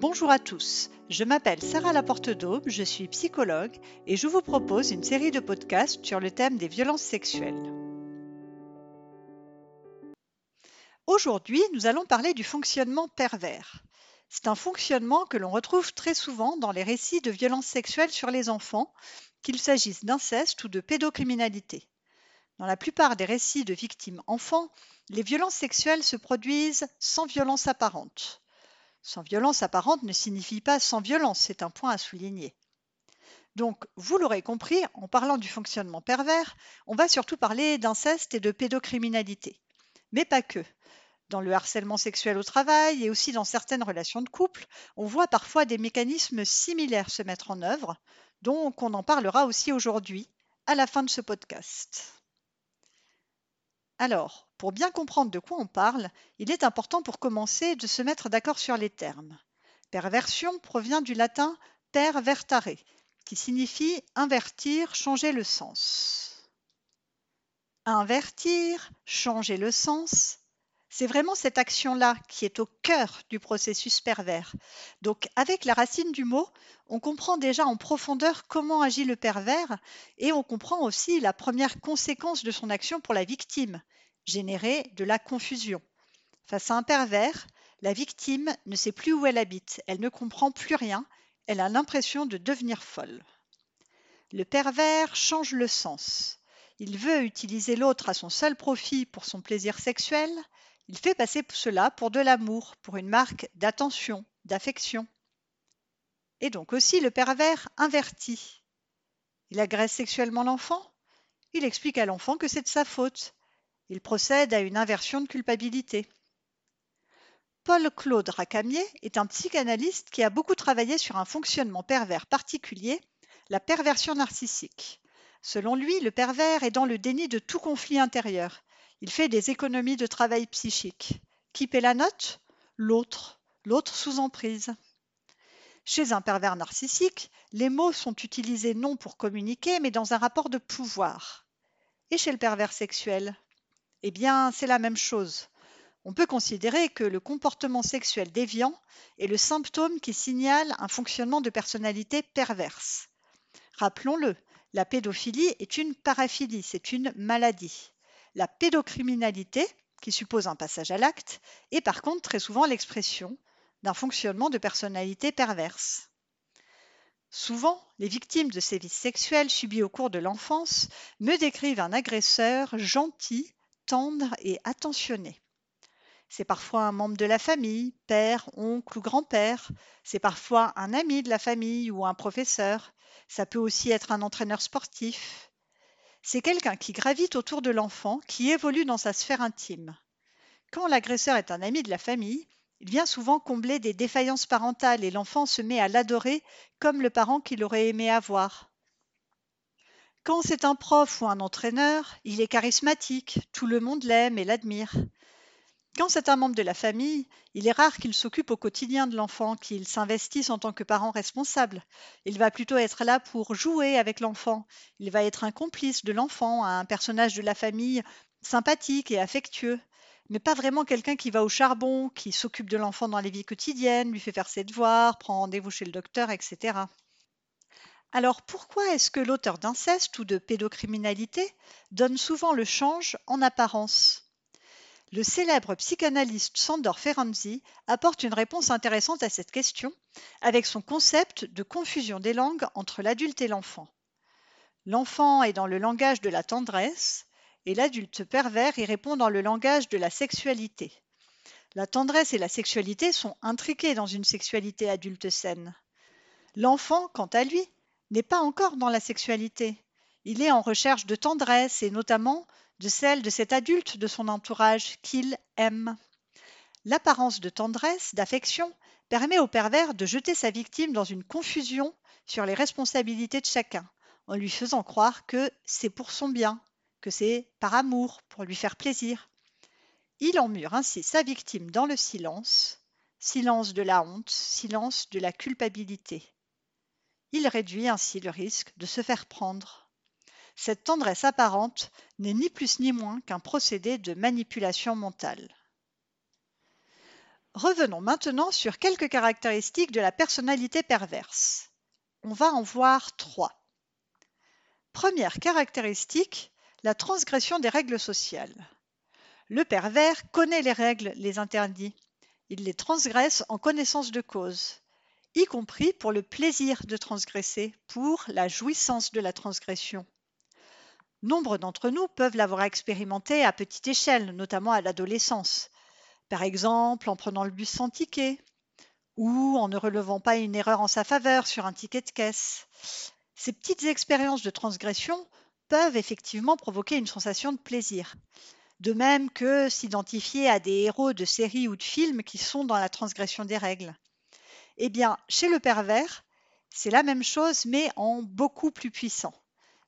Bonjour à tous, je m'appelle Sarah Laporte d'Aube, je suis psychologue et je vous propose une série de podcasts sur le thème des violences sexuelles. Aujourd'hui, nous allons parler du fonctionnement pervers. C'est un fonctionnement que l'on retrouve très souvent dans les récits de violences sexuelles sur les enfants, qu'il s'agisse d'inceste ou de pédocriminalité. Dans la plupart des récits de victimes enfants, les violences sexuelles se produisent sans violence apparente. Sans violence apparente ne signifie pas sans violence, c'est un point à souligner. Donc, vous l'aurez compris, en parlant du fonctionnement pervers, on va surtout parler d'inceste et de pédocriminalité. Mais pas que. Dans le harcèlement sexuel au travail et aussi dans certaines relations de couple, on voit parfois des mécanismes similaires se mettre en œuvre, donc on en parlera aussi aujourd'hui, à la fin de ce podcast. Alors, pour bien comprendre de quoi on parle, il est important pour commencer de se mettre d'accord sur les termes. Perversion provient du latin pervertare, qui signifie invertir, changer le sens. Invertir, changer le sens, c'est vraiment cette action-là qui est au cœur du processus pervers. Donc avec la racine du mot, on comprend déjà en profondeur comment agit le pervers et on comprend aussi la première conséquence de son action pour la victime, générer de la confusion. Face à un pervers, la victime ne sait plus où elle habite, elle ne comprend plus rien, elle a l'impression de devenir folle. Le pervers change le sens. Il veut utiliser l'autre à son seul profit pour son plaisir sexuel, il fait passer cela pour de l'amour, pour une marque d'attention, d'affection. Et donc aussi le pervers inverti. Il agresse sexuellement l'enfant, il explique à l'enfant que c'est de sa faute, il procède à une inversion de culpabilité. Paul-Claude Racamier est un psychanalyste qui a beaucoup travaillé sur un fonctionnement pervers particulier, la perversion narcissique. Selon lui, le pervers est dans le déni de tout conflit intérieur. Il fait des économies de travail psychique. Qui paie la note L'autre, l'autre sous emprise. Chez un pervers narcissique, les mots sont utilisés non pour communiquer, mais dans un rapport de pouvoir. Et chez le pervers sexuel eh bien, c'est la même chose. On peut considérer que le comportement sexuel déviant est le symptôme qui signale un fonctionnement de personnalité perverse. Rappelons-le, la pédophilie est une paraphilie, c'est une maladie. La pédocriminalité, qui suppose un passage à l'acte, est par contre très souvent l'expression d'un fonctionnement de personnalité perverse. Souvent, les victimes de sévices sexuels subis au cours de l'enfance me décrivent un agresseur gentil, tendre et attentionné. C'est parfois un membre de la famille, père, oncle ou grand-père. C'est parfois un ami de la famille ou un professeur. Ça peut aussi être un entraîneur sportif. C'est quelqu'un qui gravite autour de l'enfant, qui évolue dans sa sphère intime. Quand l'agresseur est un ami de la famille, il vient souvent combler des défaillances parentales et l'enfant se met à l'adorer comme le parent qu'il aurait aimé avoir. Quand c'est un prof ou un entraîneur, il est charismatique, tout le monde l'aime et l'admire. Quand c'est un membre de la famille, il est rare qu'il s'occupe au quotidien de l'enfant, qu'il s'investisse en tant que parent responsable. Il va plutôt être là pour jouer avec l'enfant. Il va être un complice de l'enfant, un personnage de la famille sympathique et affectueux, mais pas vraiment quelqu'un qui va au charbon, qui s'occupe de l'enfant dans les vies quotidiennes, lui fait faire ses devoirs, prend rendez-vous chez le docteur, etc. Alors pourquoi est-ce que l'auteur d'inceste ou de pédocriminalité donne souvent le change en apparence? Le célèbre psychanalyste Sandor Ferenczi apporte une réponse intéressante à cette question avec son concept de confusion des langues entre l'adulte et l'enfant. L'enfant est dans le langage de la tendresse et l'adulte pervers y répond dans le langage de la sexualité. La tendresse et la sexualité sont intriquées dans une sexualité adulte saine. L'enfant, quant à lui, n'est pas encore dans la sexualité. Il est en recherche de tendresse et notamment de celle de cet adulte de son entourage qu'il aime. L'apparence de tendresse, d'affection, permet au pervers de jeter sa victime dans une confusion sur les responsabilités de chacun, en lui faisant croire que c'est pour son bien, que c'est par amour, pour lui faire plaisir. Il emmure ainsi sa victime dans le silence, silence de la honte, silence de la culpabilité. Il réduit ainsi le risque de se faire prendre. Cette tendresse apparente n'est ni plus ni moins qu'un procédé de manipulation mentale. Revenons maintenant sur quelques caractéristiques de la personnalité perverse. On va en voir trois. Première caractéristique, la transgression des règles sociales. Le pervers connaît les règles, les interdits. Il les transgresse en connaissance de cause, y compris pour le plaisir de transgresser, pour la jouissance de la transgression. Nombre d'entre nous peuvent l'avoir expérimenté à petite échelle, notamment à l'adolescence. Par exemple, en prenant le bus sans ticket ou en ne relevant pas une erreur en sa faveur sur un ticket de caisse. Ces petites expériences de transgression peuvent effectivement provoquer une sensation de plaisir. De même que s'identifier à des héros de séries ou de films qui sont dans la transgression des règles. Eh bien, chez le pervers, c'est la même chose, mais en beaucoup plus puissant.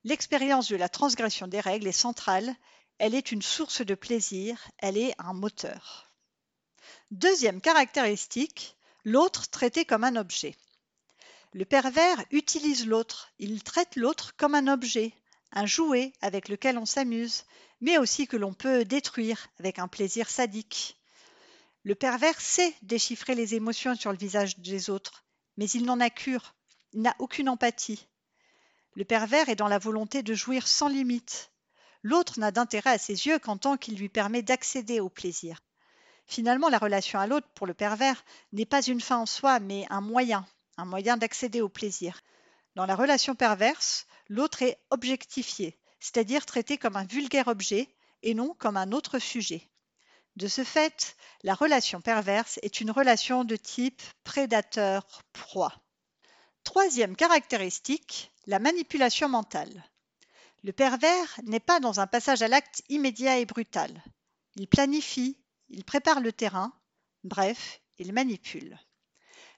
L'expérience de la transgression des règles est centrale, elle est une source de plaisir, elle est un moteur. Deuxième caractéristique, l'autre traité comme un objet. Le pervers utilise l'autre, il traite l'autre comme un objet, un jouet avec lequel on s'amuse, mais aussi que l'on peut détruire avec un plaisir sadique. Le pervers sait déchiffrer les émotions sur le visage des autres, mais il n'en a cure, il n'a aucune empathie. Le pervers est dans la volonté de jouir sans limite. L'autre n'a d'intérêt à ses yeux qu'en tant qu'il lui permet d'accéder au plaisir. Finalement, la relation à l'autre, pour le pervers, n'est pas une fin en soi, mais un moyen, un moyen d'accéder au plaisir. Dans la relation perverse, l'autre est objectifié, c'est-à-dire traité comme un vulgaire objet et non comme un autre sujet. De ce fait, la relation perverse est une relation de type prédateur-proie. Troisième caractéristique, la manipulation mentale. Le pervers n'est pas dans un passage à l'acte immédiat et brutal. Il planifie, il prépare le terrain, bref, il manipule.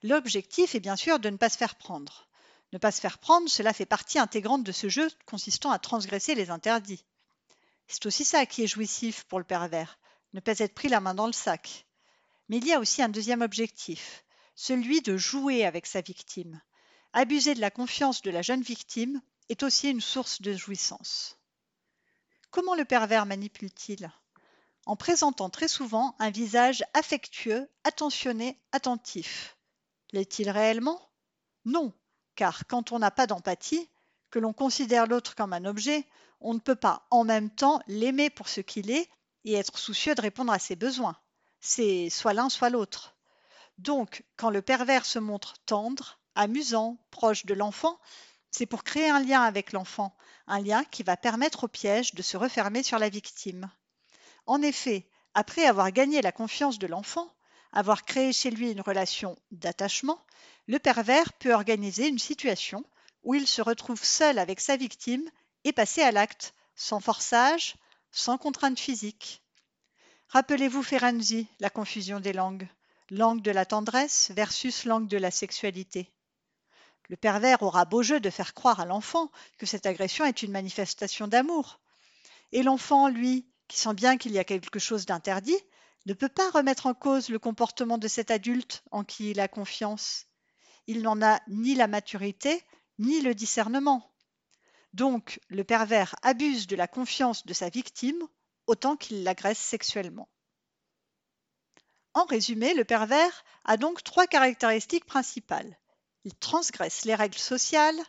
L'objectif est bien sûr de ne pas se faire prendre. Ne pas se faire prendre, cela fait partie intégrante de ce jeu consistant à transgresser les interdits. C'est aussi ça qui est jouissif pour le pervers, ne pas être pris la main dans le sac. Mais il y a aussi un deuxième objectif, celui de jouer avec sa victime, Abuser de la confiance de la jeune victime est aussi une source de jouissance. Comment le pervers manipule-t-il? En présentant très souvent un visage affectueux, attentionné, attentif. L'est-il réellement? Non, car quand on n'a pas d'empathie, que l'on considère l'autre comme un objet, on ne peut pas en même temps l'aimer pour ce qu'il est et être soucieux de répondre à ses besoins. C'est soit l'un, soit l'autre. Donc, quand le pervers se montre tendre, amusant, proche de l'enfant, c'est pour créer un lien avec l'enfant, un lien qui va permettre au piège de se refermer sur la victime. En effet, après avoir gagné la confiance de l'enfant, avoir créé chez lui une relation d'attachement, le pervers peut organiser une situation où il se retrouve seul avec sa victime et passer à l'acte, sans forçage, sans contrainte physique. Rappelez-vous Ferenczi, la confusion des langues, langue de la tendresse versus langue de la sexualité. Le pervers aura beau jeu de faire croire à l'enfant que cette agression est une manifestation d'amour. Et l'enfant, lui, qui sent bien qu'il y a quelque chose d'interdit, ne peut pas remettre en cause le comportement de cet adulte en qui il a confiance. Il n'en a ni la maturité, ni le discernement. Donc, le pervers abuse de la confiance de sa victime autant qu'il l'agresse sexuellement. En résumé, le pervers a donc trois caractéristiques principales. Il transgresse les règles sociales,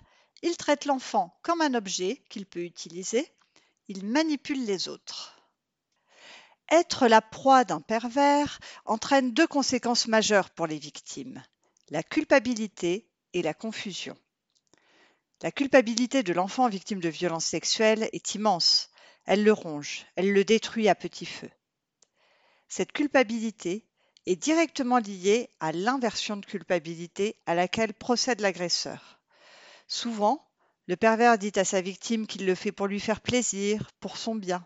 il traite l'enfant comme un objet qu'il peut utiliser, il manipule les autres. Être la proie d'un pervers entraîne deux conséquences majeures pour les victimes, la culpabilité et la confusion. La culpabilité de l'enfant victime de violences sexuelles est immense. Elle le ronge, elle le détruit à petit feu. Cette culpabilité est directement liée à l'inversion de culpabilité à laquelle procède l'agresseur. Souvent, le pervers dit à sa victime qu'il le fait pour lui faire plaisir, pour son bien.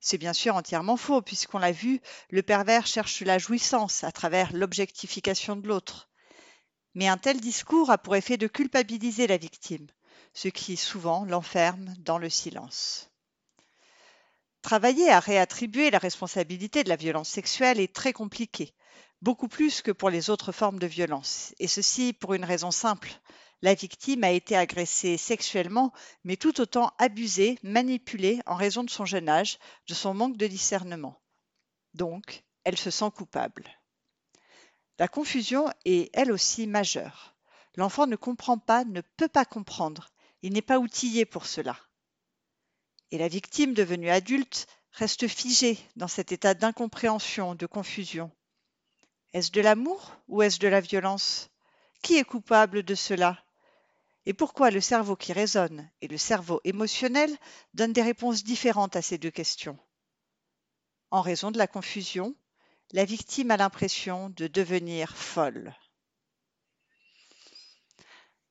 C'est bien sûr entièrement faux, puisqu'on l'a vu, le pervers cherche la jouissance à travers l'objectification de l'autre. Mais un tel discours a pour effet de culpabiliser la victime, ce qui souvent l'enferme dans le silence. Travailler à réattribuer la responsabilité de la violence sexuelle est très compliqué, beaucoup plus que pour les autres formes de violence. Et ceci pour une raison simple. La victime a été agressée sexuellement, mais tout autant abusée, manipulée en raison de son jeune âge, de son manque de discernement. Donc, elle se sent coupable. La confusion est elle aussi majeure. L'enfant ne comprend pas, ne peut pas comprendre. Il n'est pas outillé pour cela. Et la victime devenue adulte reste figée dans cet état d'incompréhension, de confusion. Est-ce de l'amour ou est-ce de la violence? Qui est coupable de cela? Et pourquoi le cerveau qui raisonne et le cerveau émotionnel donnent des réponses différentes à ces deux questions? En raison de la confusion, la victime a l'impression de devenir folle.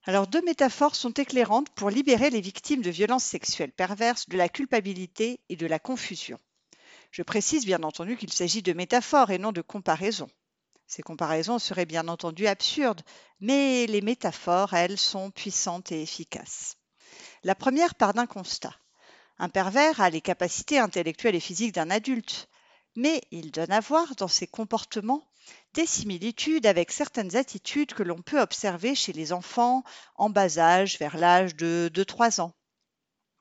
Alors deux métaphores sont éclairantes pour libérer les victimes de violences sexuelles perverses de la culpabilité et de la confusion. Je précise bien entendu qu'il s'agit de métaphores et non de comparaisons. Ces comparaisons seraient bien entendu absurdes, mais les métaphores, elles, sont puissantes et efficaces. La première part d'un constat. Un pervers a les capacités intellectuelles et physiques d'un adulte, mais il donne à voir dans ses comportements des similitudes avec certaines attitudes que l'on peut observer chez les enfants en bas âge, vers l'âge de 2-3 ans.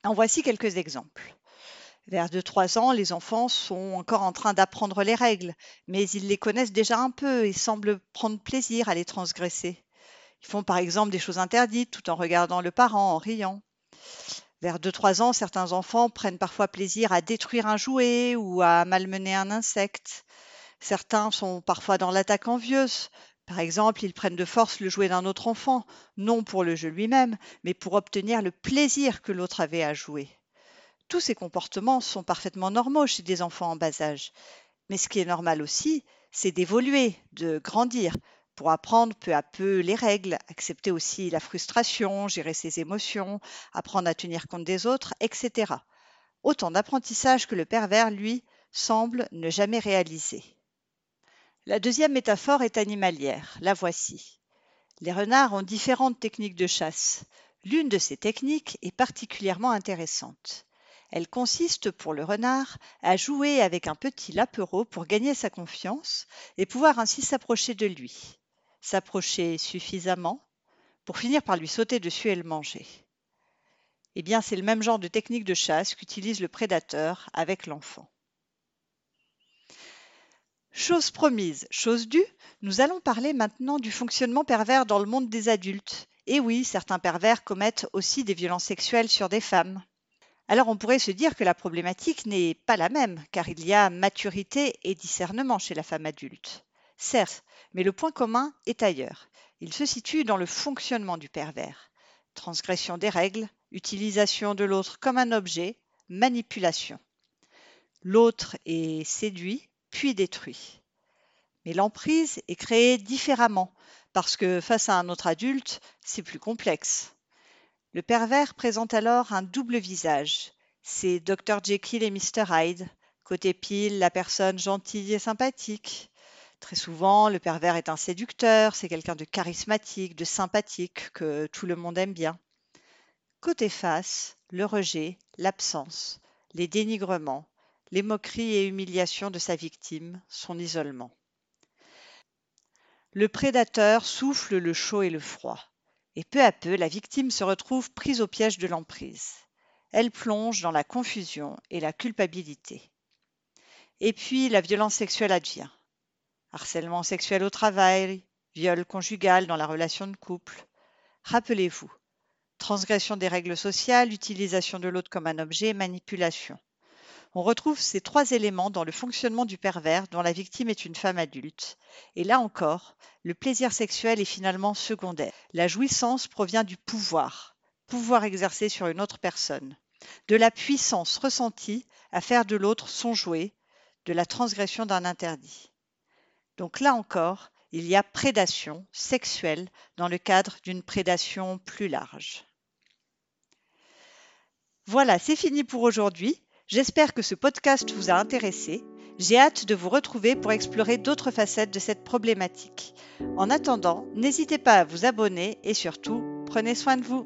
En voici quelques exemples. Vers 2-3 ans, les enfants sont encore en train d'apprendre les règles, mais ils les connaissent déjà un peu et semblent prendre plaisir à les transgresser. Ils font par exemple des choses interdites tout en regardant le parent, en riant. Vers 2-3 ans, certains enfants prennent parfois plaisir à détruire un jouet ou à malmener un insecte. Certains sont parfois dans l'attaque envieuse. Par exemple, ils prennent de force le jouet d'un autre enfant, non pour le jeu lui-même, mais pour obtenir le plaisir que l'autre avait à jouer. Tous ces comportements sont parfaitement normaux chez des enfants en bas âge. Mais ce qui est normal aussi, c'est d'évoluer, de grandir, pour apprendre peu à peu les règles, accepter aussi la frustration, gérer ses émotions, apprendre à tenir compte des autres, etc. Autant d'apprentissage que le pervers, lui, semble ne jamais réaliser. La deuxième métaphore est animalière. La voici. Les renards ont différentes techniques de chasse. L'une de ces techniques est particulièrement intéressante. Elle consiste pour le renard à jouer avec un petit lapereau pour gagner sa confiance et pouvoir ainsi s'approcher de lui s'approcher suffisamment pour finir par lui sauter dessus et le manger. Eh bien, c'est le même genre de technique de chasse qu'utilise le prédateur avec l'enfant. Chose promise, chose due, nous allons parler maintenant du fonctionnement pervers dans le monde des adultes. Et oui, certains pervers commettent aussi des violences sexuelles sur des femmes. Alors on pourrait se dire que la problématique n'est pas la même, car il y a maturité et discernement chez la femme adulte. Certes, mais le point commun est ailleurs. Il se situe dans le fonctionnement du pervers. Transgression des règles, utilisation de l'autre comme un objet, manipulation. L'autre est séduit, puis détruit. Mais l'emprise est créée différemment, parce que face à un autre adulte, c'est plus complexe. Le pervers présente alors un double visage. C'est Dr Jekyll et Mr Hyde. Côté pile, la personne gentille et sympathique. Très souvent, le pervers est un séducteur, c'est quelqu'un de charismatique, de sympathique, que tout le monde aime bien. Côté face, le rejet, l'absence, les dénigrements, les moqueries et humiliations de sa victime, son isolement. Le prédateur souffle le chaud et le froid, et peu à peu la victime se retrouve prise au piège de l'emprise. Elle plonge dans la confusion et la culpabilité. Et puis la violence sexuelle advient harcèlement sexuel au travail, viol conjugal dans la relation de couple. Rappelez-vous, transgression des règles sociales, utilisation de l'autre comme un objet, manipulation. On retrouve ces trois éléments dans le fonctionnement du pervers dont la victime est une femme adulte. Et là encore, le plaisir sexuel est finalement secondaire. La jouissance provient du pouvoir, pouvoir exercé sur une autre personne, de la puissance ressentie à faire de l'autre son jouet, de la transgression d'un interdit. Donc là encore, il y a prédation sexuelle dans le cadre d'une prédation plus large. Voilà, c'est fini pour aujourd'hui. J'espère que ce podcast vous a intéressé. J'ai hâte de vous retrouver pour explorer d'autres facettes de cette problématique. En attendant, n'hésitez pas à vous abonner et surtout, prenez soin de vous.